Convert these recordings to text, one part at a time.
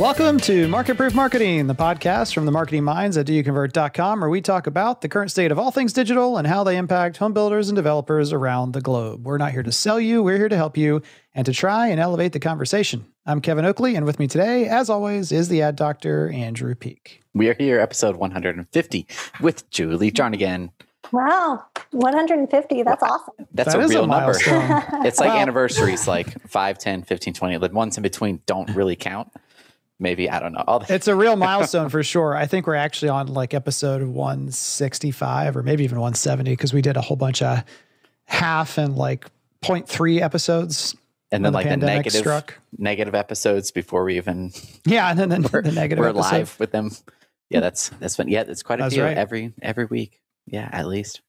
Welcome to Market Proof Marketing, the podcast from the marketing minds at doyouconvert.com, where we talk about the current state of all things digital and how they impact home builders and developers around the globe. We're not here to sell you, we're here to help you and to try and elevate the conversation. I'm Kevin Oakley, and with me today, as always, is the ad doctor, Andrew Peek. We are here, episode 150, with Julie Jarnagin. Wow, 150. That's awesome. That's That a is a real number. milestone. it's like Wow. anniversaries, like 5, 10, 15, 20. The ones in between don't really count. Maybe, I don't know. All the, It's a real milestone for sure. I think we're actually on like episode 165 or maybe even 170 because we did a whole bunch of half and like 0.3 episodes. and then the like the negative, struck. negative episodes before we even Yeah, and then the, we're, the negative we're episode. live with them. Yeah, that's that's been yeah, it's quite a That's few right. every every week. Yeah, at least.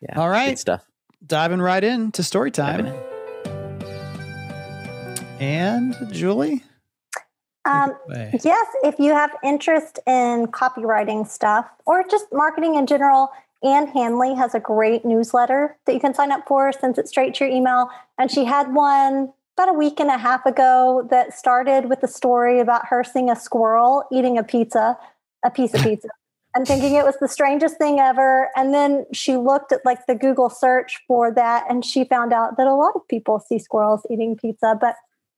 Yeah. All right. Good stuff. Diving right into story time. Diving And Julie? Um, yes, if you have interest in copywriting stuff or just marketing in general, Ann Handley has a great newsletter that you can sign up for, sends it straight to your email. And she had one about a week and a half ago that started with a story about her seeing a squirrel eating a pizza, a piece of pizza. And thinking it was the strangest thing ever. And then she looked at like the Google search for that and she found out that a lot of people see squirrels eating pizza. But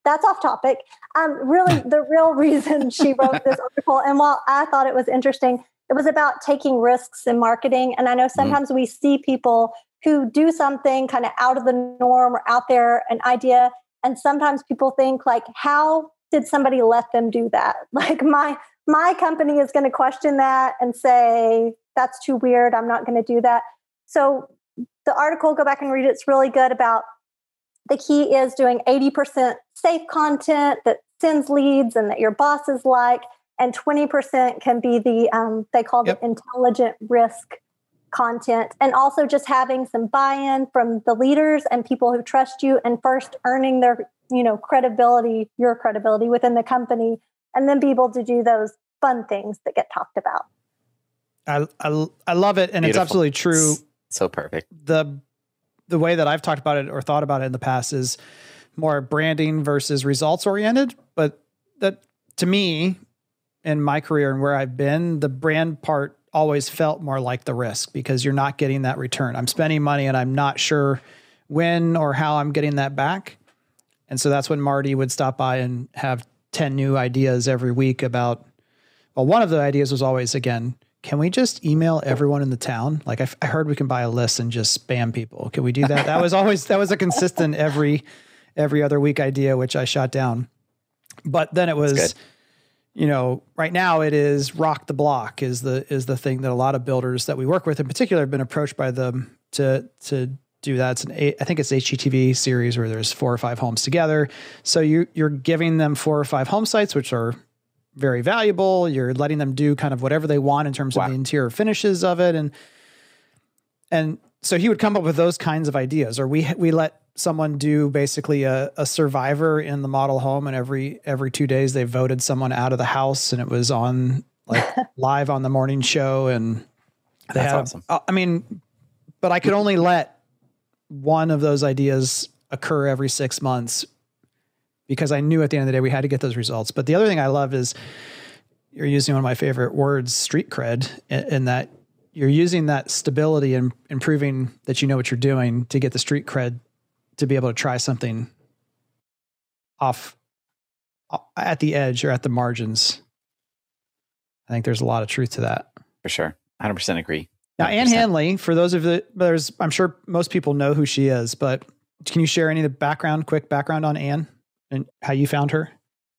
that's off topic. Um, really, the real reason she wrote this article, and while I thought it was interesting, it was about taking risks in marketing. And I know sometimes we see people who do something kind of out of the norm or out there, an idea, and sometimes people think like, how did somebody let them do that? Like my my company is going to question that and say that's too weird. I'm not going to do that. So the article, go back and read it. It's really good about the key is doing 80% safe content that sends leads and that your bosses like, and 20% can be the, um, they call Yep. it intelligent risk content. And also just having some buy in from the leaders and people who trust you, and first earning their, you know, credibility, your credibility within the company, and then be able to do those fun things that get talked about. I, I, I love it. And it's absolutely true. So perfect. the the way that I've talked about it or thought about it in the past is more branding versus results oriented. But that to me, in my career and where I've been, the brand part always felt more like the risk because you're not getting that return. I'm spending money and I'm not sure when or how I'm getting that back. And so that's when Marty would stop by and have 10 new ideas every week about, well, one of the ideas was always, again, can we just email everyone in the town? Like I, f- I heard we can buy a list and just spam people. Can we do that? That was always, that was a consistent every, every other week idea, which I shot down. But then it was, you know, right now it is rock the block is the, is the thing that a lot of builders that we work with in particular have been approached by them to, to do that. It's an, A- I think it's HGTV series where there's four or five homes together. So you, you're giving them four or five home sites, which are very valuable. You're letting them do kind of whatever they want in terms Wow. of the interior finishes of it, and and so he would come up with those kinds of ideas. Or we we let someone do basically a, a survivor in the model home, and every every two days they voted someone out of the house, and it was on like live on the morning show, and they That's had. awesome. I mean, but I could only let one of those ideas occur every six months because I knew at the end of the day we had to get those results. But the other thing I love is you're using one of my favorite words, street cred, in, that you're using that stability and improving that you know what you're doing to get the street cred to be able to try something off uh, at the edge or at the margins. I think there's a lot of truth to that. For sure. 100% agree. Now, Ann Handley, for those of the, there's, I'm sure most people know who she is, but can you share any of the background, quick background on Ann and how you found her?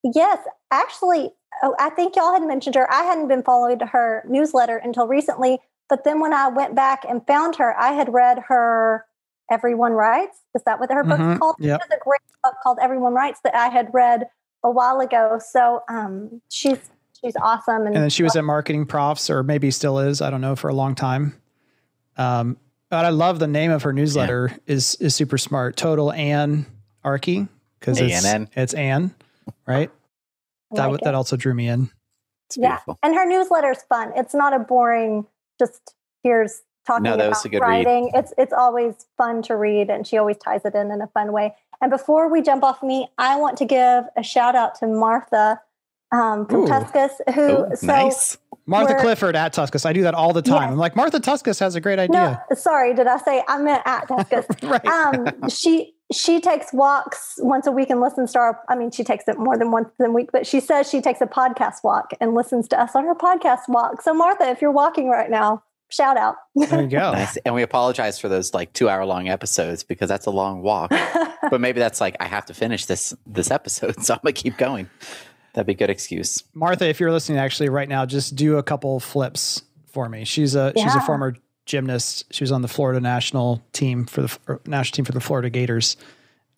Yes, actually, oh, I think y'all had mentioned her. I hadn't been following her newsletter until recently, but then when I went back and found her, I had read her Everyone Writes. Is that what her book's Mhm, called? yep. She has a great book called Everyone Writes that I had read a while ago. So um, she's she's awesome. And, And then she was at Marketing Profs, or maybe still is. I don't know for a long time. Um, but I love the name of her newsletter is is super smart. Total Anne Archie because it's ANN. it's Ann, right? I That like w- that also drew me in. It's Yeah. And her newsletter's fun. It's not a boring just here's talking No, that about was a good read. writing. It's it's always fun to read, and she always ties it in in a fun way. And before we jump off me, I want to give a shout out to Martha um, from Ooh. Tuscus, who Oh, so nice. Martha We're- Clifford at Tuscus. I do that all the time. Yeah. I'm like, Martha Tuscus has a great idea. no, sorry, did I say I meant at Tuscus? right. um, she she takes walks once a week and listens to our. I mean, she takes it more than once a week, but she says she takes a podcast walk and listens to us on her podcast walk. So, Martha, if you're walking right now, shout out. there you go. Nice. And we apologize for those like two hour long episodes because that's a long walk. but maybe that's like I have to finish this this episode, so I'm gonna keep going. That'd be a good excuse. Martha, if you're listening actually right now, just do a couple flips for me. She's a she's a former gymnast. She was on the Florida national team for the or national team for the Florida Gators.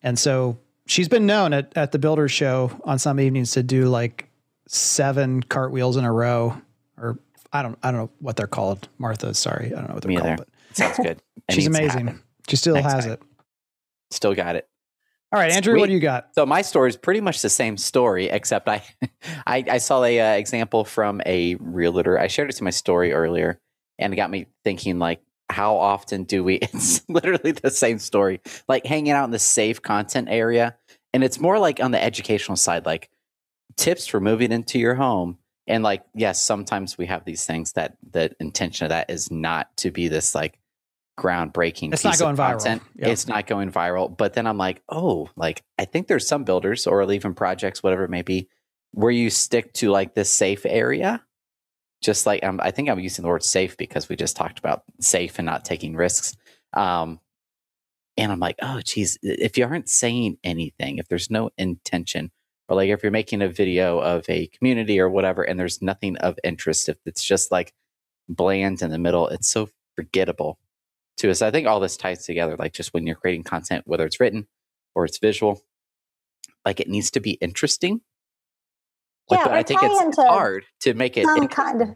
And so she's been known at, at the Builders show on some evenings to do like seven cartwheels in a row or I don't I don't know what they're called. Martha, sorry. I don't know what they're Me called, either. Sounds good. She's amazing. She still Next has time. it. Still got it. All right, Andrew, what do you got? So my story is pretty much the same story, except I, I, I saw a uh, example from a realtor. I shared it to my story earlier, and it got me thinking like, how often do we? It's literally the same story, like hanging out in the safe content area, and it's more like on the educational side, like tips for moving into your home. And like, yes, sometimes we have these things that the intention of that is not to be this like groundbreaking. It's not going viral. Yeah. It's not going viral. But then I'm like, oh, like I think there's some builders or even projects, whatever it may be, where you stick to like this safe area. Just like um, I think I'm using the word safe because we just talked about safe and not taking risks. Um, and I'm like, oh, geez, if you aren't saying anything, if there's no intention, or like if you're making a video of a community or whatever, and there's nothing of interest, if it's just like bland in the middle, it's so forgettable to us. I think all this ties together, like just when you're creating content, whether it's written or it's visual, like it needs to be interesting. Like, Yeah, but I think it's into hard to make it. some kind of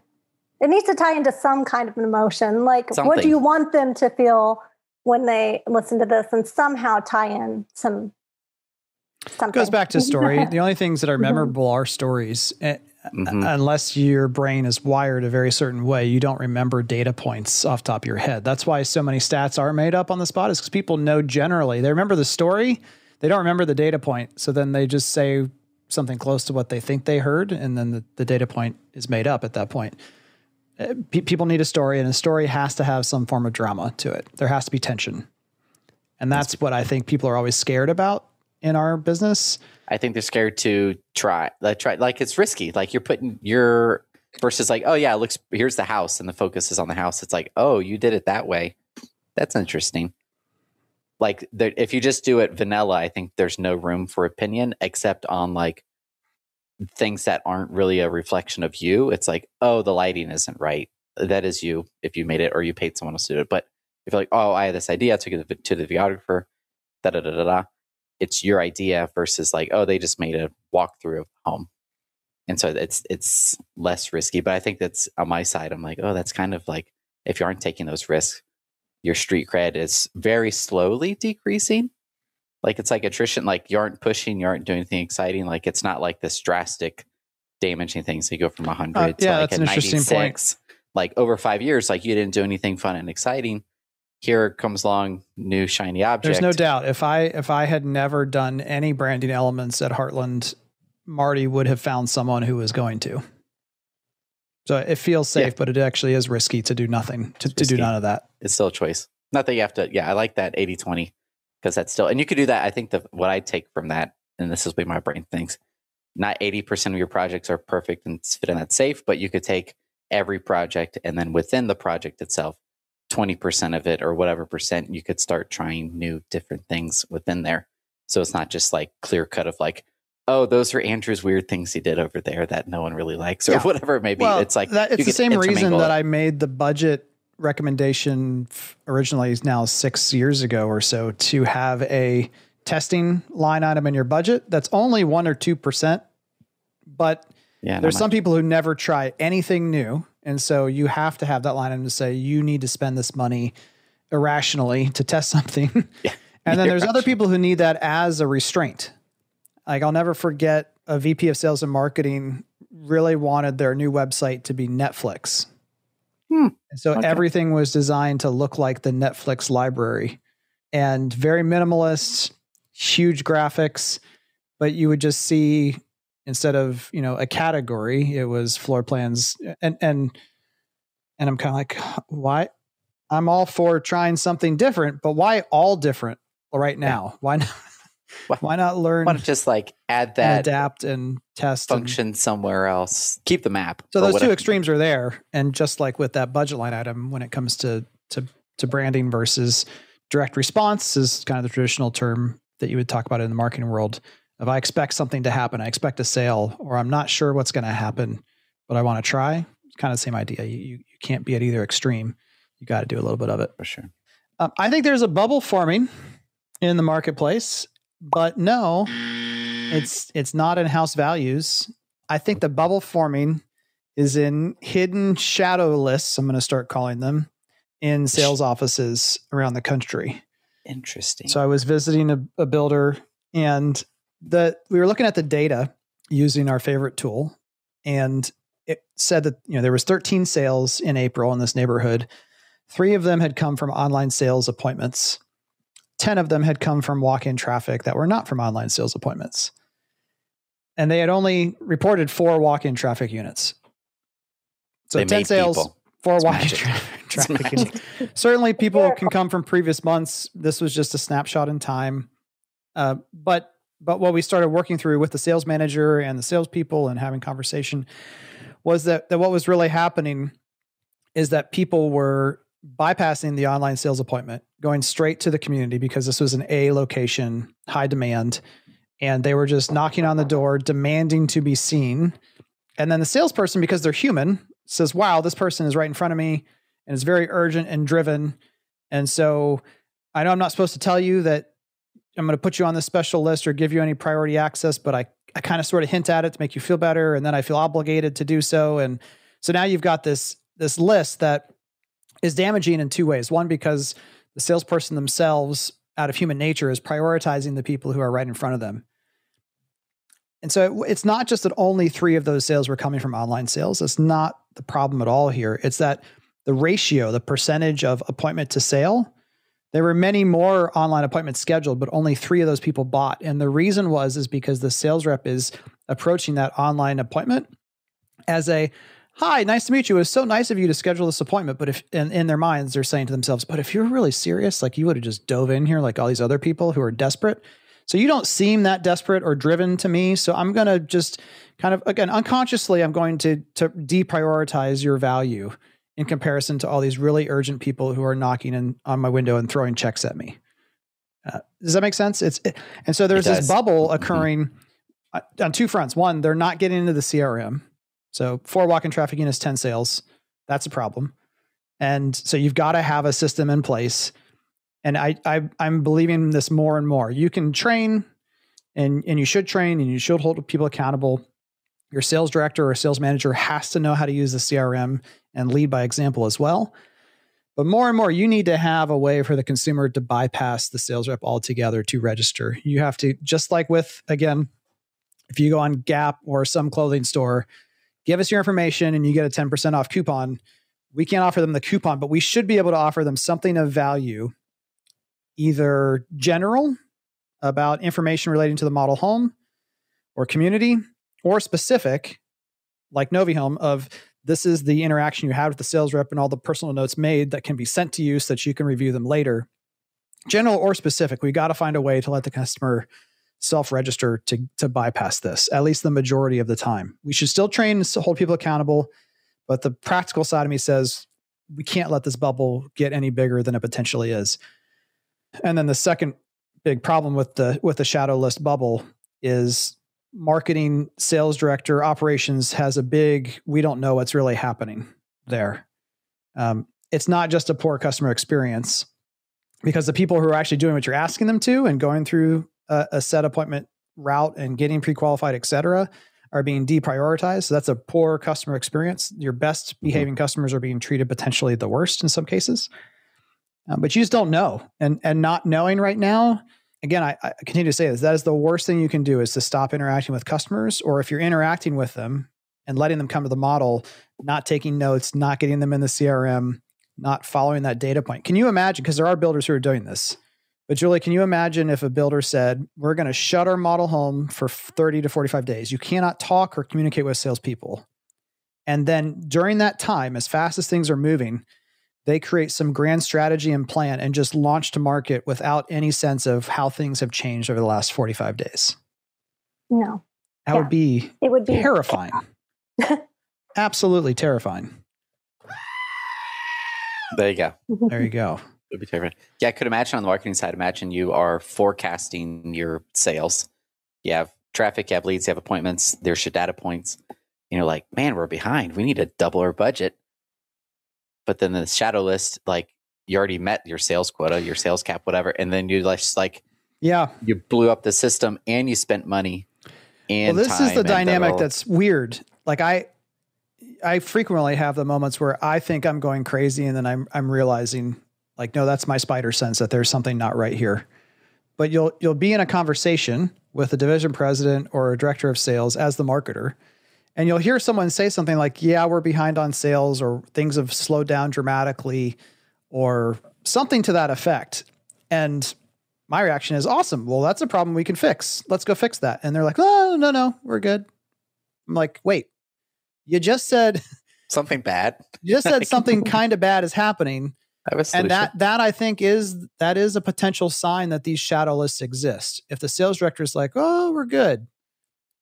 it needs to tie into some kind of an emotion like what do you want them to feel when they listen to this and somehow tie in some something Goes back to story. the only things that are Mhm. memorable are stories. Eh, Mhm. unless your brain is wired a very certain way, you don't remember data points off the top of your head. That's why so many stats are made up on the spot, is because people know generally. They remember the story, they don't remember the data point. So then they just say something close to what they think they heard, and then the, the data point is made up at that point. Uh, pe- people need a story, and a story has to have some form of drama to it. There has to be tension. And that's what I think people are always scared about in our business. I think they're scared to try. Like try like it's risky. Like you're putting your versus like, oh yeah, it looks here's the house and the focus is on the house. It's like, oh, you did it that way. That's interesting. Like if you just do it vanilla, I think there's no room for opinion except on like things that aren't really a reflection of you. It's like, oh, the lighting isn't right. That is you if you made it or you paid someone else to do it. But if you're like, oh, I had this idea, I took it to the videographer, da da da da da it's your idea versus like oh they just made a walkthrough of home. And so it's it's less risky but i think that's on my side i'm like oh that's kind of like if you aren't taking those risks your street cred is very slowly decreasing. Like it's like attrition like you aren't pushing you aren't doing anything exciting like it's not like this drastic damaging thing. So you go from 100 Uh, to yeah, like that's a an interesting point. 96 like over five years like you didn't do anything fun and exciting here comes along new shiny object There's no doubt. If I if I had never done any branding elements at Heartland, Marty would have found someone who was going to. So it feels safe, Yeah. but it actually is risky to do nothing, to, to do none of that. it's still a choice. Not that you have to. Yeah, I like that 80 20 because that's still, and you could do that. I think the what I take from that, and this is the way my brain thinks, not 80% of your projects are perfect and fit in that safe, but you could take every project and then within the project itself, 20% of it or whatever percent, you could start trying new different things within there. So it's not just like clear cut of like, oh, those are Andrew's weird things he did over there that no one really likes or Yeah. whatever it may be. it's like, that, it's the same reason that. I made the budget recommendation originally is now six years ago or so to have a testing line item in your budget that's only one or two percent, but yeah, There's some people who never try anything new. And so you have to have that line item to say you need to spend this money irrationally to test something. Yeah. And then there's other people who need that as a restraint. Like I'll never forget a VP of sales and marketing really wanted their new website to be Netflix. Hmm. And so Okay. everything was designed to look like the Netflix library and very minimalist, huge graphics, but you would just see instead of you know a category it was floor plans and and and i'm kind of like why i'm all for trying something different but why all different right now why not Why- why not learn Why not just like add and that adapt and test and- function somewhere else? Keep the map. so those two extremes are there and just like with that budget line item when it comes to to to branding versus direct response is kind of the traditional term that you would talk about in the marketing world if i expect something to happen i expect a sale or i'm not sure what's going to happen but i want to try it's kind of the same idea. You, you, you can't be at either extreme. You got to do a little bit of it. For sure. um, i think there's a bubble forming in the marketplace but no it's it's not in house values. I think the bubble forming is in hidden shadow lists i'm going to start calling them in sales offices around the country. Interesting. so i was visiting a, a builder and the we were looking at the data using our favorite tool and it said that you know there was 13 sales in april in this neighborhood. Three of them had come from online sales appointments. 10 of them had come from walk-in traffic that were not from online sales appointments. And they had only reported four walk-in traffic units. So They 10 made sales people. four It's walk-in magic. tra- traffic units. Certainly people Miracle. can come from previous months. This was just a snapshot in time. Uh, but but what we started working through with the sales manager and the salespeople and having conversation was that, that what was really happening is that people were bypassing the online sales appointment, going straight to the community because this was an A location, high demand, and they were just knocking on the door, demanding to be seen. And then the salesperson, because they're human, says, Wow, this person is right in front of me and is very urgent and driven. And so I know I'm not supposed to tell you that I'm going to put you on this special list or give you any priority access, but I, I kind of sort of hint at it to make you feel better. And then I feel obligated to do so. And so now you've got this, this list that is damaging in two ways. One, because the salesperson themselves, out of human nature, is prioritizing the people who are right in front of them. And so it, it's not just that only three of those sales were coming from online sales. It's not the problem at all here. It's that the ratio, the percentage of appointment to sale, there were many more online appointments scheduled, but only three of those people bought. And the reason was is because the sales rep is approaching that online appointment as a hi, nice to meet you. It was so nice of you to schedule this appointment. But if in, in their minds, they're saying to themselves, but if you're really serious, like you would have just dove in here like all these other people who are desperate. So you don't seem that desperate or driven to me. So I'm gonna just kind of again unconsciously, I'm going to to deprioritize your value in comparison to all these really urgent people who are knocking in, on my window and throwing checks at me. Uh, does that make sense? It's it, and so there's this bubble Mhm. occurring uh, on two fronts. One, they're not getting into the CRM. So four walk-in traffic units, 10 sales. That's a problem. And so you've got to have a system in place. And I, I I'm believing this more and more. You can train and and you should train and you should hold people accountable. Your sales director or sales manager has to know how to use the CRM and lead by example as well. But more and more, you need to have a way for the consumer to bypass the sales rep altogether to register. You have to, just like with, again, if you go on Gap or some clothing store, give us your information and you get a 10% off coupon. We can't offer them the coupon, but we should be able to offer them something of value, either general about information relating to the model home or community, or specific, like Novi Home, of this is the interaction you had with the sales rep and all the personal notes made that can be sent to you so that you can review them later. General or specific, we got to find a way to let the customer self-register to to bypass this at least the majority of the time. We should still train and hold people accountable, but the practical side of me says we can't let this bubble get any bigger than it potentially is. And then the second big problem with the with the shadow list bubble is marketing sales director operations has a big we don't know what's really happening there. Um, it's not just a poor customer experience because the people who are actually doing what you're asking them to and going through a, a set appointment route and getting pre-qualified et cetera are being deprioritized. So that's a poor customer experience. Your best behaving customers are being treated potentially the worst in some cases. Um, but you just don't know. And and not knowing right now again, I, I, continue to say this. That is the worst thing you can do is to stop interacting with customers, or if you're interacting with them and letting them come to the model, not taking notes, not getting them in the CRM, not following that data point. Can you imagine? Because there are builders who are doing this. But Julie, can you imagine if a builder said, "We're going to shut our model home for 30 to 45 days. You cannot talk or communicate with salespeople." And then during that time, as fast as things are moving, they create some grand strategy and plan and just launch to market without any sense of how things have changed over the last 45 days. No. That Yeah. would be It would be terrifying. Absolutely terrifying. There you go. There you go. It'd be terrifying. Yeah, I could imagine on the marketing side, imagine you are forecasting your sales. You have traffic, you have leads, you have appointments, there's your data points. And you're like, man, we're behind. We need to double our budget. But then the shadow list, like you already met your sales quota, your sales cap, whatever. And then you like, just like Yeah. you blew up the system and you spent money. And well, this is the dynamic that's weird. Like I I frequently have the moments where I think I'm going crazy and then I'm I'm realizing like no that's my spider sense that there's something not right here. But you'll you'll be in a conversation with a division president or a director of sales as the marketer and you'll hear someone say something like yeah we're behind on sales or things have slowed down dramatically or something to that effect. And my reaction is awesome. Well, that's a problem we can fix. Let's go fix that. And they're like, oh, no, no, we're good. I'm like, wait, you just said, something bad. you just said something kind of bad is happening. I was And that, that I think is, that is a potential sign that these shadow lists exist. If the sales director is like, oh, we're good.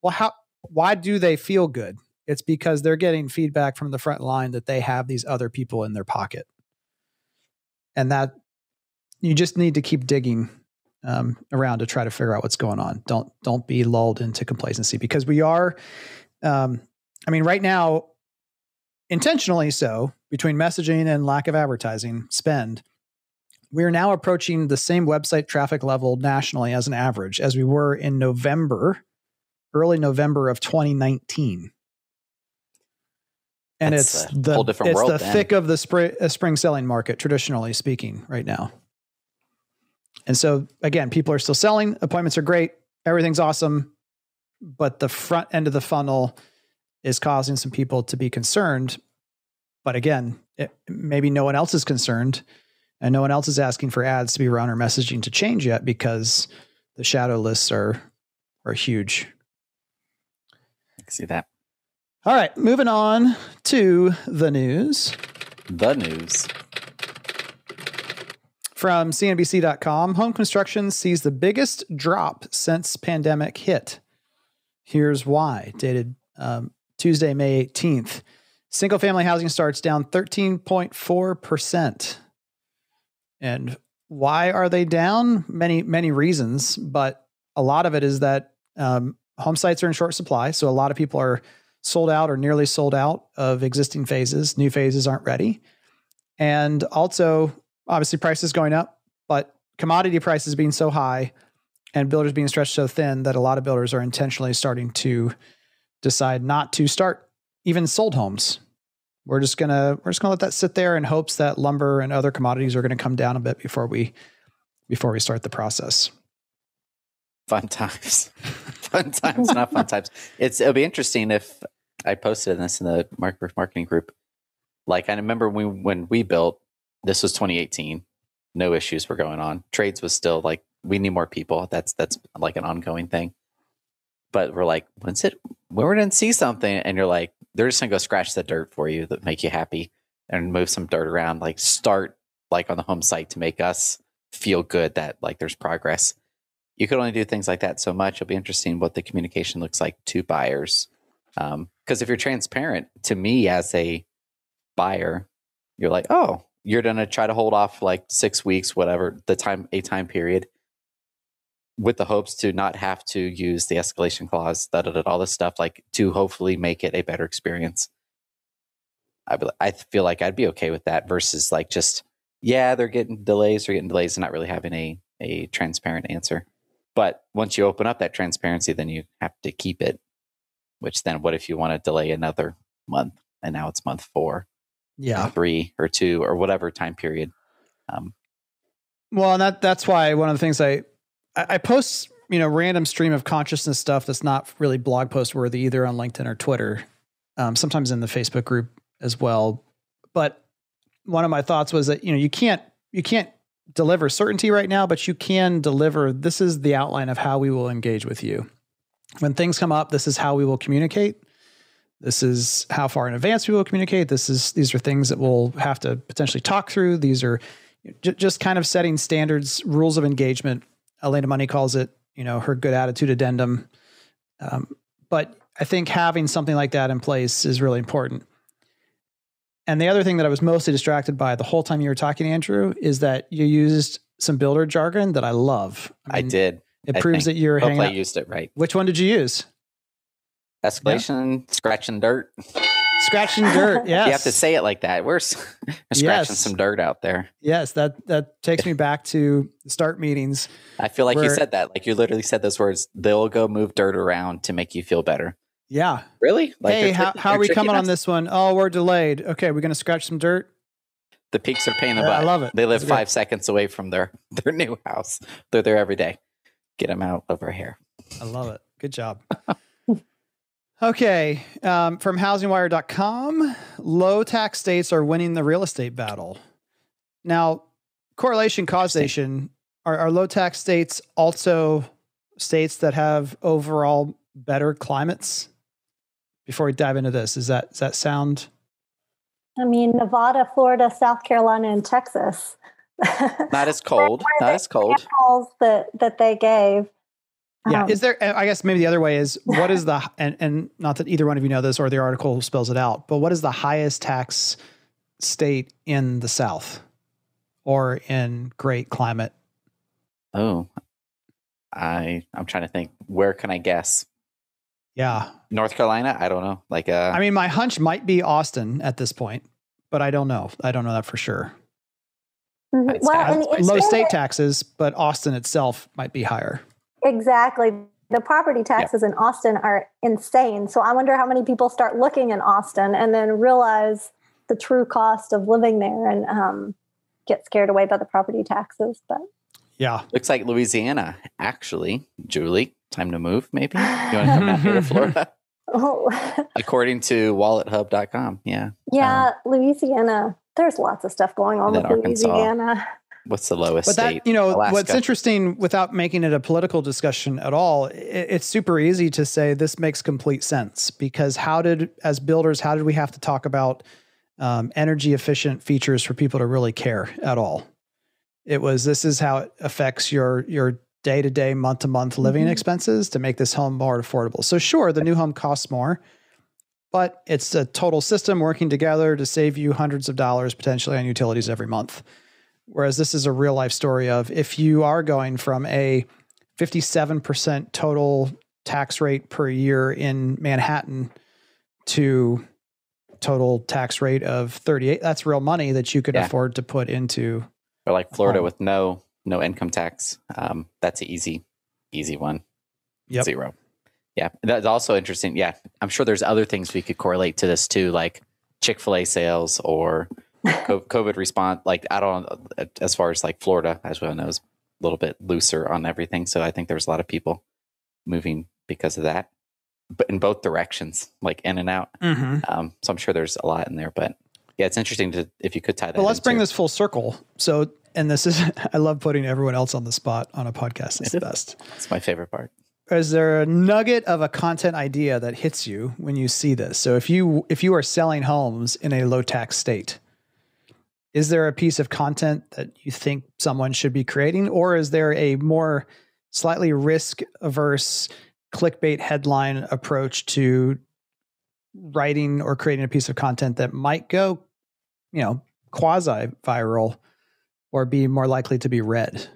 Well, how, why do they feel good? It's because they're getting feedback from the front line that they have these other people in their pocket. And that you just need to keep digging um, around to try to figure out what's going on. Don't don't be lulled into complacency because we are. Um, I mean, right now, intentionally so, between messaging and lack of advertising spend, we are now approaching the same website traffic level nationally as an average as we were in November, early November of 2019. And That's it's the it's world the then. thick of the spring, uh, spring selling market, traditionally speaking, right now. And so again, people are still selling. Appointments are great. Everything's awesome, but the front end of the funnel is causing some people to be concerned. But again, it, maybe no one else is concerned, and no one else is asking for ads to be run or messaging to change yet because the shadow lists are are huge. I can see that. All right, moving on to the news. The news. From CNBC.com, home construction sees the biggest drop since pandemic hit. Here's why. Dated um, Tuesday, May 18th. Single family housing starts down 13.4%. And why are they down? Many, many reasons, but a lot of it is that um, home sites are in short supply. So a lot of people are sold out or nearly sold out of existing phases. New phases aren't ready. And also, obviously, prices going up, but commodity prices being so high and builders being stretched so thin that a lot of builders are intentionally starting to decide not to start even sold homes. We're just gonna we're just gonna let that sit there in hopes that lumber and other commodities are gonna come down a bit before we before we start the process. Fun times. fun times, not fun times. It's it'll be interesting if I posted this in the mark- marketing group. Like I remember when when we built, this was 2018. No issues were going on. Trades was still like we need more people. That's that's like an ongoing thing. But we're like, when's it? When we're gonna see something, and you're like, they're just gonna go scratch the dirt for you that make you happy and move some dirt around. Like start like on the home site to make us feel good that like there's progress you could only do things like that so much. It'll be interesting what the communication looks like to buyers. Um, because if you're transparent to me as a buyer, you're like, oh, you're gonna try to hold off like six weeks, whatever the time a time period, with the hopes to not have to use the escalation clause, da da da, all this stuff, like to hopefully make it a better experience. I I feel like I'd be okay with that versus like just yeah, they're getting delays, they're getting delays, and not really having a a transparent answer. But once you open up that transparency, then you have to keep it. Which then, what if you want to delay another month and now it's month four, or Yeah. three, or two, or whatever time period? Um, Well, and that that's why one of the things I I I post, you know, random stream of consciousness stuff that's not really blog post worthy either on LinkedIn or Twitter. Um, sometimes in the Facebook group as well. But one of my thoughts was that you know you can't you can't deliver certainty right now, but you can deliver this is the outline of how we will engage with you. When things come up, this is how we will communicate. This is how far in advance we will communicate. This is these are things that we'll have to potentially talk through. These are j- just kind of setting standards, rules of engagement. Elena Money calls it, you know, her good attitude addendum. Um, but I think having something like that in place is really important. And the other thing that I was mostly distracted by the whole time you were talking, Andrew, is that you used some builder jargon that I love. I, mean, did. It I proves think. that you're hanging Hopefully, I used it right. Which one did you use? Escalation, scratching dirt. Scratching dirt. Yes. You have to say it like that. We're, we're scratching Yes. some dirt out there. Yes, that that takes me back to start meetings. I feel like you said that. Like you literally said those words. They'll go move dirt around to make you feel better. Yeah. Really? Like hey, how, how are we coming on this one? Oh, we're delayed. Okay, we're gonna scratch some dirt. The peaks are paying the Yeah, I love it. They live That's five seconds away from their their new house. They're there every day. Get them out of here. I love it. Good job. okay. Um, from housingwire.com, low tax states are winning the real estate battle. Now, correlation causation are, are low tax states also states that have overall better climates? Before we dive into this, is that does that sound I mean, Nevada, Florida, South Carolina, and Texas. Not as cold. Where Not the as cold. examples that that they gave. Yeah. Um, is there, I guess maybe the other way is what is the, and, and not that either one of you know this or the article spells it out, but what is the highest tax state in the South or in great climate? Oh, I I'm trying to think. Where can I guess? Yeah. North Carolina? I don't know. Like uh, I mean, my hunch might be Austin at this point, but I don't know. I don't know that for sure. mhm. well, and it's Low still- state taxes, but Austin itself might be higher. Exactly. The property taxes in Austin are insane. So I wonder how many people start looking in Austin and then realize the true cost of living there and um, get scared away by the property taxes. But Yeah. looks like Louisiana. Actually, Julie, time to move. Maybe you want to come down here to Florida, oh, according to WalletHub.com. Yeah. yeah, Louisiana. There's lots of stuff going on with Arkansas. Louisiana. What's the lowest But state? that, you know, Alaska. what's interesting without making it a political discussion at all, i it's super easy to say this makes complete sense because how did, as builders, how did we have to talk about um, energy efficient features for people to really care at all? It was this is how it affects your your day to day, month to month living Mhm. expenses to make this home more affordable. So sure, the new home costs more, but it's a total system working together to save you hundreds of dollars potentially on utilities every month. Whereas this is a real life story of if you are going from a 57% total tax rate per year in Manhattan to total tax rate of 38, that's real money that you could Yeah. afford to put into. or like Florida with no no income tax. Um, that's an easy easy one. Yep. Zero. Yeah, that's also interesting. Yeah, I'm sure there's other things we could correlate to this too, like Chick Fil A sales or COVID response. Like I don't, as far as like Florida, as well knows, a little bit looser on everything. So I think there's a lot of people moving because of that, but in both directions, like in and out. Um, so I'm sure there's a lot in there, but yeah, it's interesting to if you could tie that. But let's bring this full circle. So, and this is, I love putting everyone else on the spot on a podcast. It's the best. It's my favorite part. is there a nugget of a content idea that hits you when you see this so if you if you are selling homes in a low tax state is there a piece of content that you think someone should be creating or is there a more slightly risk averse clickbait headline approach to writing or creating a piece of content that might go you know quasi viral or be more likely to be read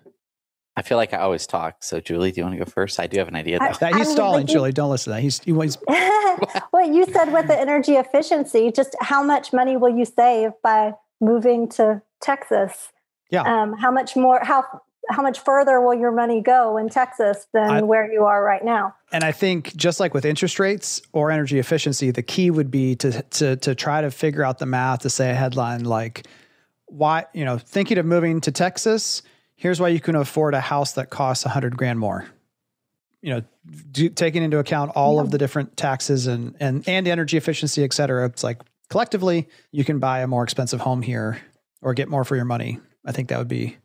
I feel like I always talk. So, Julie, do you want to go first? I do have an idea, though. I- that he's mean, stalling like julie don't listen to that he's, he, he's what you said with the energy efficiency, just how much money will you save by moving to Texas? Yeah. Um, how much more, how, how much further will your money go in Texas than I- where you are right now? And I think just like with interest rates or energy efficiency, the key would be to to to try to figure out the math to say a headline like why, you know, thinking of moving to Texas, here's why you can afford a house that costs a hundred grand more. You know, do, taking into account all of the different taxes and and and energy efficiency, et cetera. It's like collectively you can buy a more expensive home here or get more for your money. I think that would be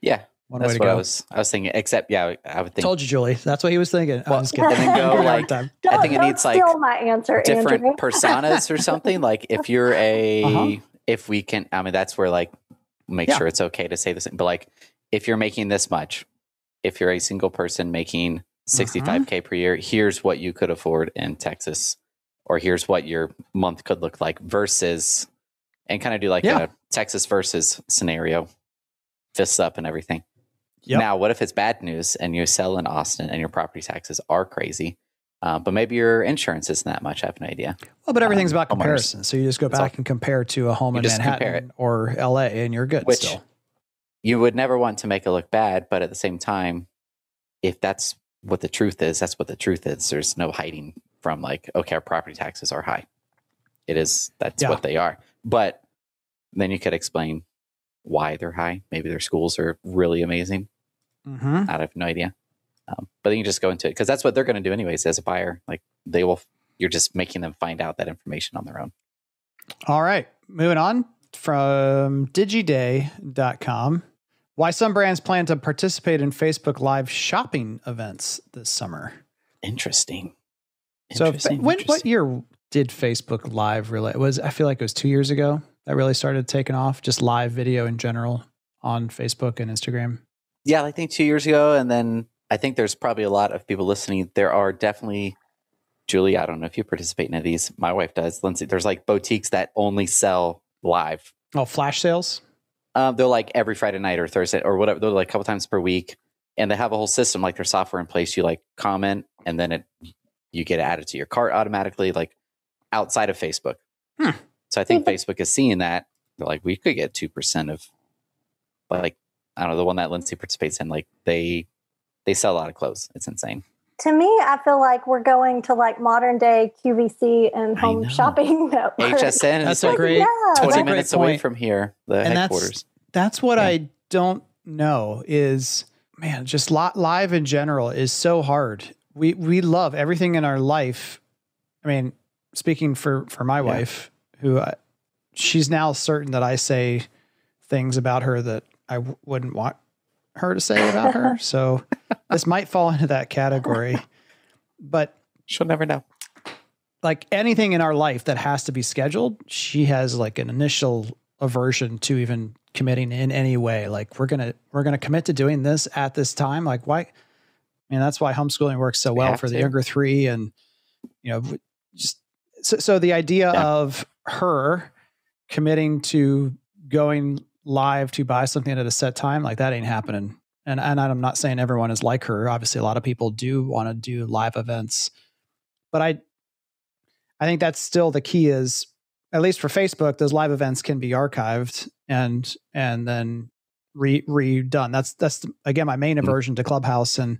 Yeah, One way to what go. I was. I was thinking. Except, yeah, I would think Told you, Julie. That's what he was thinking. Well, I'm just kidding. and then go, Give me a hard like, time. Don't, think it needs, like, my answer, different Andrew. personas or something. Like if you're a, Uh-huh. If we can, I mean, that's where like make Yeah. sure it's okay to say this. But like, if you're making this much, if you're a single person making mm-hmm. 65k per year, here's what you could afford in Texas, or here's what your month could look like versus, and kind of do like Yeah. a Texas versus scenario, fists up and everything. Yep. Now, what if it's bad news and you sell in Austin and your property taxes are crazy, uh, but maybe your insurance isn't that much? I have no idea. Well, but everything's um, about homeowners. comparison. So you just go back and compare to a home in Manhattan or LA and you're good Which still. you would never want to make it look bad, but at the same time, if that's what the truth is, that's what the truth is. There's no hiding from like, okay, our property taxes are high. It is that's Yeah. what they are. But then you could explain why they're high. Maybe their schools are really amazing. hmm I have no idea. Um, but then you just go into it because that's what they're going to do anyways as a buyer. Like they will, you're just making them find out that information on their own. All right. Moving on from digiday.com. Why some brands plan to participate in Facebook Live shopping events this summer. Interesting. So, Interesting, when, what year did Facebook Live really? It was I feel like it was two years ago that really started taking off. Just live video in general on Facebook and Instagram. Yeah, I think two years ago, and then I think there's probably a lot of people listening. There are definitely, Julie. I don't know if you participate in any of these. My wife does. Lindsay, there's like boutiques that only sell live. Oh, flash sales. Um, they're like every Friday night or Thursday or whatever. They're like a couple times per week, and they have a whole system like their software in place. You like comment, and then it you get added to your cart automatically, like outside of Facebook. Hmm. So I think. Facebook is seeing that. They're like, we could get two percent of, like I don't know, the one that Lindsay participates in. Like they they sell a lot of clothes. It's insane. To me, I feel like we're going to like modern day QVC and home know. shopping network. HSN That's is a like great- Yeah. that's a twenty great minutes away from here, the And that's- headquarters. That's what Yeah. I don't know is man, just live in general is so hard. We we love everything in our life. I mean, speaking for for my wife, who I, she's now certain that I say things about her that I w- wouldn't want her to say about her. So this might fall into that category. But She'll never know. like anything in our life that has to be scheduled, she has like an initial aversion to even committing in any way. Like we're gonna we're gonna commit to doing this at this time. Like why? I mean, that's why homeschooling works so well have for the to. younger three, and you know, just so, so the idea Yeah. of her committing to going live to buy something at a set time, like that ain't happening. And and I'm not saying everyone is like her. Obviously, a lot of people do want to do live events, but I I think that's still the key is at least for Facebook, those live events can be archived and and then re redone. That's that's again my main Mhm. aversion to Clubhouse and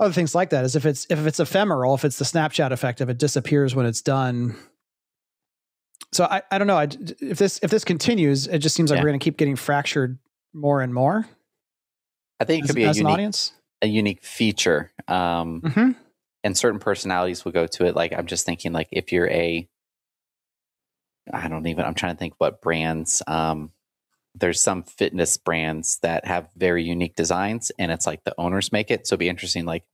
other things like that is if it's if it's ephemeral, if it's the Snapchat effect, if it disappears when it's done. So I, I don't know. I, if this if this continues, it just seems like Yeah. we're going to keep getting fractured more and more I think it as, could be a unique audience. a unique feature. Um, Mm-hmm. and certain personalities will go to it. Like I'm just thinking, like if you're a, I don't even. I'm trying to think what brands. Um, there's some fitness brands that have very unique designs, and it's like the owners make it. So it'd be interesting. Like,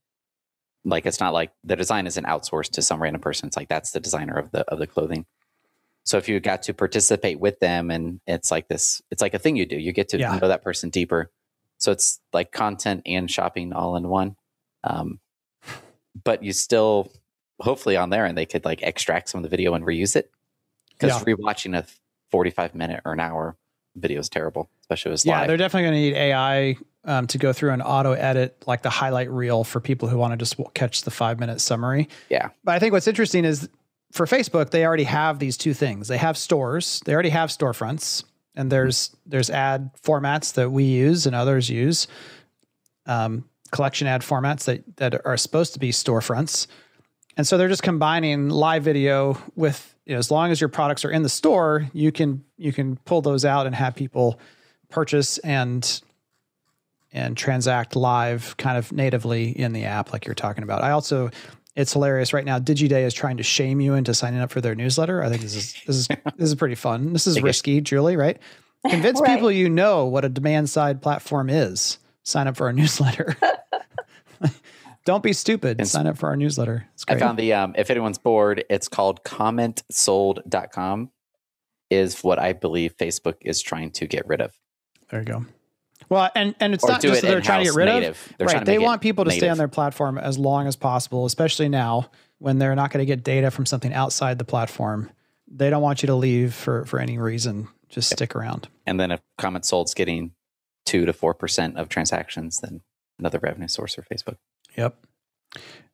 like it's not like the design isn't outsourced to some random person. It's like that's the designer of the of the clothing. So if you got to participate with them, and it's like this, it's like a thing you do. You get to Yeah. know that person deeper. So it's like content and shopping all in one. Um, but you still hopefully on there and they could like extract some of the video and reuse it because Yeah. rewatching a 45 minute or an hour video is terrible especially if it's Yeah, live they're definitely going to need AI um, to go through and auto edit like the highlight reel for people who want to just w- catch the five minute summary. Yeah. But I think what's interesting is for Facebook, they already have these two things. They have stores, they already have storefronts, and there's there's ad formats that we use and others use, um, collection ad formats that that are supposed to be storefronts. And so they're just combining live video with you know, as long as your products are in the store, you can you can pull those out and have people purchase and and transact live kind of natively in the app like you're talking about. I also it's hilarious right now. DigiDay is trying to shame you into signing up for their newsletter. I think this is this is this is pretty fun. This is risky, Julie, right? Convince Right. people you know what a demand side platform is. Sign up for our newsletter. Don't be stupid. And- Sign up for our newsletter. It's I great. found the um, if anyone's bored, it's called commentsold.com is what I believe Facebook is trying to get rid of. there you go. Well, and and it's not just it that they're trying to get rid of. native. They're right. They want people to stay on their platform as long as possible, especially now when they're not going to get data from something outside the platform. They don't want you to leave for for any reason. Just stick around. And then if CommentSold's getting two to four percent of transactions, then another revenue source for Facebook. Yep.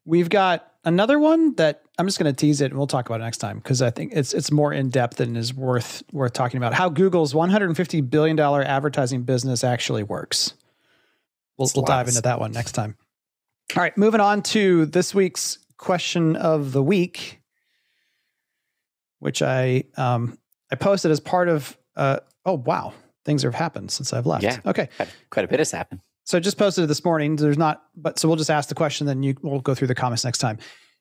We've got another one that I'm just going to tease it and we'll talk about it next time because I think it's it's more in depth and is worth worth talking about. How Google's 150 billion dollar advertising business actually works. We'll, we'll dive into that one next time. All right, moving on to this week's question of the week, which I um I posted as part of uh oh wow things have happened since I've left. Yeah. Okay. Quite, quite a bit has happened. So just posted this morning. There's not, but so we'll just ask the question, then you we'll go through the comments next time.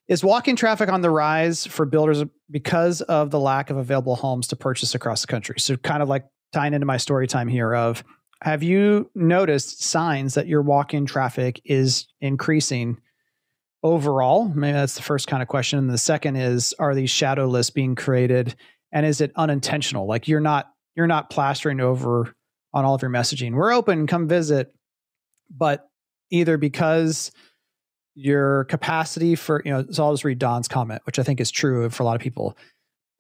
Is walking traffic on the rise for builders because of the lack of available homes to purchase across the country? So kind of like tying into my story time here of have you noticed signs that your walk-in traffic is increasing overall? Maybe that's the first kind of question. And the second is are these shadow lists being created and is it unintentional? Like you're not you're not plastering over on all of your messaging. We're open, come visit but either because your capacity for you know so i'll just read don's comment which i think is true for a lot of people.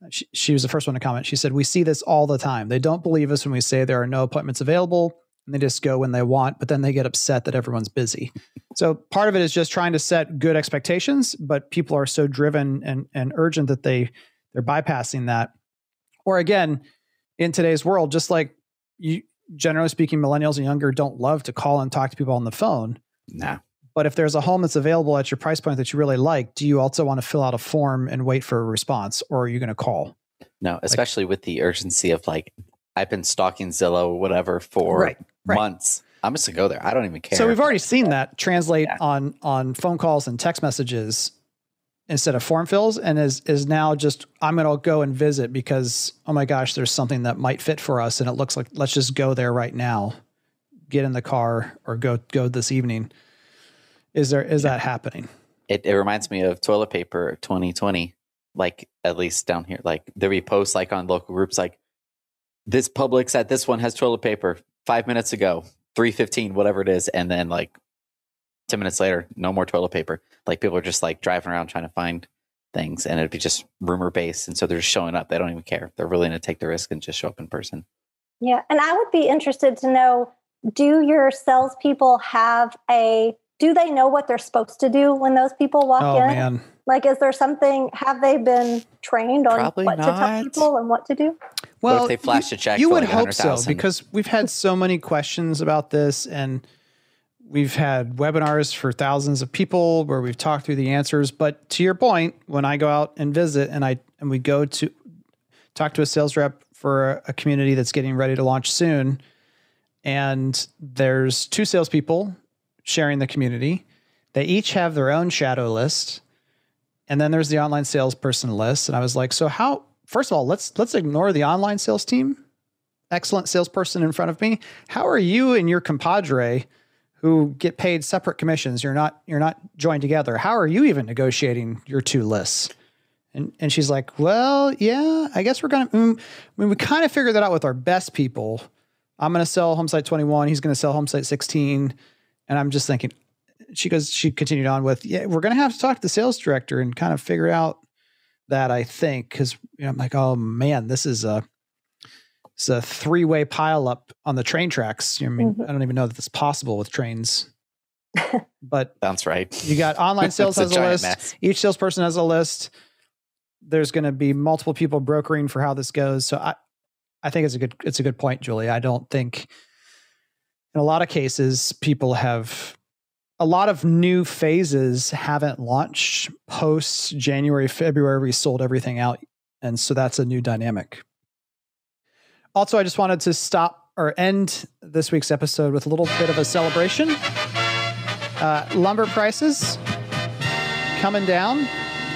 She, she was the first one to comment. She said we see this all the time. They don't believe us when we say there are no appointments available and they just go when they want but then they get upset that everyone's busy. So part of it is just trying to set good expectations but people are so driven and and urgent that they they're bypassing that. Or again in today's world just like you generally speaking, millennials and younger don't love to call and talk to people on the phone. Nah. But if there's a home that's available at your price point that you really like, do you also want to fill out a form and wait for a response, or are you going to call? No, especially with the urgency of like I've been stalking Zillow or whatever for Right, right. months. I'm just gonna go there. I don't even care. So we've already seen that translate Yeah. on on phone calls and text messages instead of form fills, and is is now just I'm going to go and visit because oh my gosh, there's something that might fit for us, and it looks like let's just go there right now, get in the car or go go this evening. Is there is that happening? it, it reminds me of toilet paper 2020 like at least down here like there be posts like on local groups like this publix at this one has toilet paper five minutes ago 315 whatever it is and then like 10 minutes later no more toilet paper like people are just like driving around trying to find things and it'd be just rumor based and so they're just showing up they don't even care they're willing to take the risk and just show up in person Yeah, and I would be interested to know: Do your salespeople have a? Do they know what they're supposed to do when those people walk Oh in? man. Like, is there something? Have they been trained on Probably what to tell people and what to do? What if they flash a check You for would like hope so because we've had so many questions about this, and we've had webinars for thousands of people where we've talked through the answers. But to your point, when I go out and visit, and I and we go to talk to a sales rep for a, community that's getting ready to launch soon, and there's two salespeople sharing the community. They each have their own shadow list. And then there's the online salesperson list. And I was like, so how first of all, let's let's ignore the online sales team. Excellent salesperson in front of me. How are you and your compadre who get paid separate commissions? You're not you're not joined together. How are you even negotiating your two lists? And and she's like, well, yeah, I guess we're gonna. mm, I mean, we kind of figured that out with our best people. I'm gonna sell Homesite 21. He's gonna sell Homesite 16. And I'm just thinking, she goes, she continued on with, yeah, we're to have to talk to the sales director and kind of figure out that I think, cause you know, I'm like, oh man, this is a, it's a three way pile up on the train tracks. You know, I mean, Mhm. I don't even know that that's possible with trains, but sounds right you got online sales It's has a giant list. mess. Each salesperson has a list. There's going to be multiple people brokering for how this goes. So I, I think it's a good, it's a good point, Julie. I don't think in a lot of cases people have a lot of new phases haven't launched post January, February. We sold everything out. And so that's a new dynamic. Also, I just wanted to stop or end this week's episode with a little bit of a celebration. Uh, lumber prices coming down.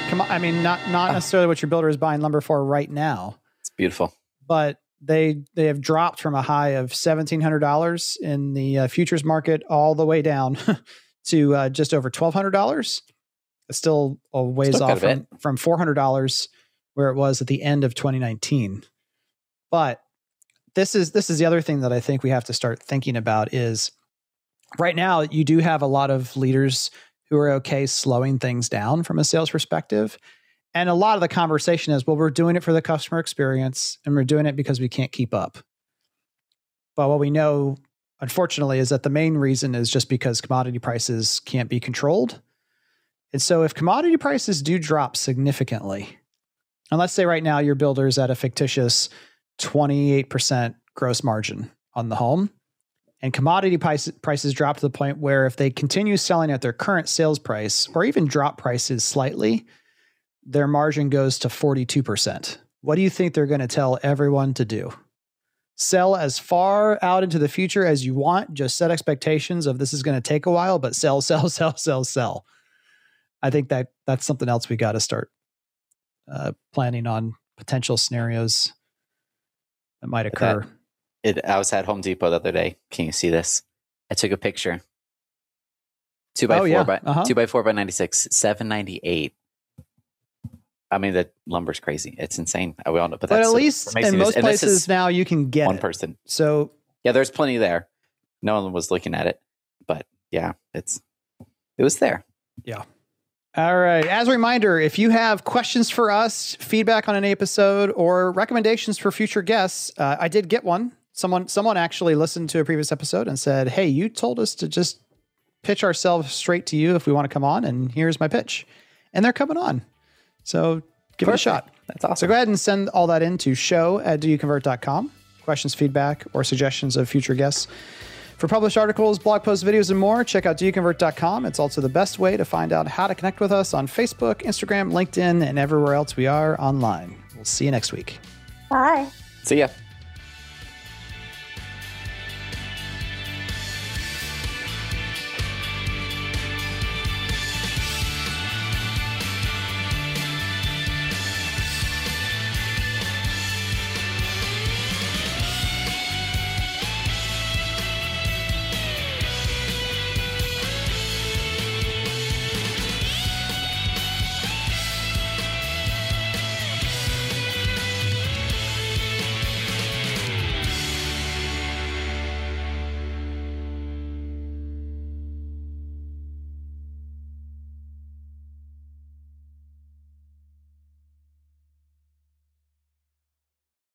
Come on, I mean, not not necessarily what your builder is buying lumber for right now, it's beautiful but they they have dropped from a high of seventeen hundred dollars in the uh, futures market all the way down to uh, just over twelve hundred dollars. Still a ways Still off from, from four hundred dollars where it was at the end of 2019. But this is this is the other thing that I think we have to start thinking about is right now you do have a lot of leaders who are okay slowing things down from a sales perspective. And a lot of the conversation is, well, we're doing it for the customer experience and we're doing it because we can't keep up. But what we know, unfortunately, is that the main reason is just because commodity prices can't be controlled. And so if commodity prices do drop significantly, and let's say right now your builder is at a fictitious 28% gross margin on the home, and commodity price, prices drop to the point where if they continue selling at their current sales price or even drop prices slightly, their margin goes to 42%. What do you think they're going to tell everyone to do? Sell as far out into the future as you want. Just set expectations of this is going to take a while, but sell, sell, sell, sell, sell. I think that that's something else we got to start uh, planning on potential scenarios that might occur. It, I was at Home Depot the other day. Can you see this? I took a picture. Two by Oh, four yeah. by Uh-huh. two by four by ninety six, seven ninety eight. I mean, the lumber's crazy. It's insane. I will know, but, but at least in most and places now you can get one it. person. So Yeah, there's plenty there. No one was looking at it, but yeah, it's it was there. All right. As a reminder, if you have questions for us, feedback on an episode, or recommendations for future guests, uh, I did get one. Someone someone actually listened to a previous episode and said, "Hey, you told us to just pitch ourselves straight to you if we want to come on, and here's my pitch." And they're coming on. So give it a shot. That's awesome. So go ahead and send all that in to show at doyouconvert.com. Questions, feedback, or suggestions of future guests. For published articles, blog posts, videos, and more, check out doyouconvert.com. It's also the best way to find out how to connect with us on Facebook, Instagram, LinkedIn, and everywhere else we are online. We'll see you next week. Bye. See ya.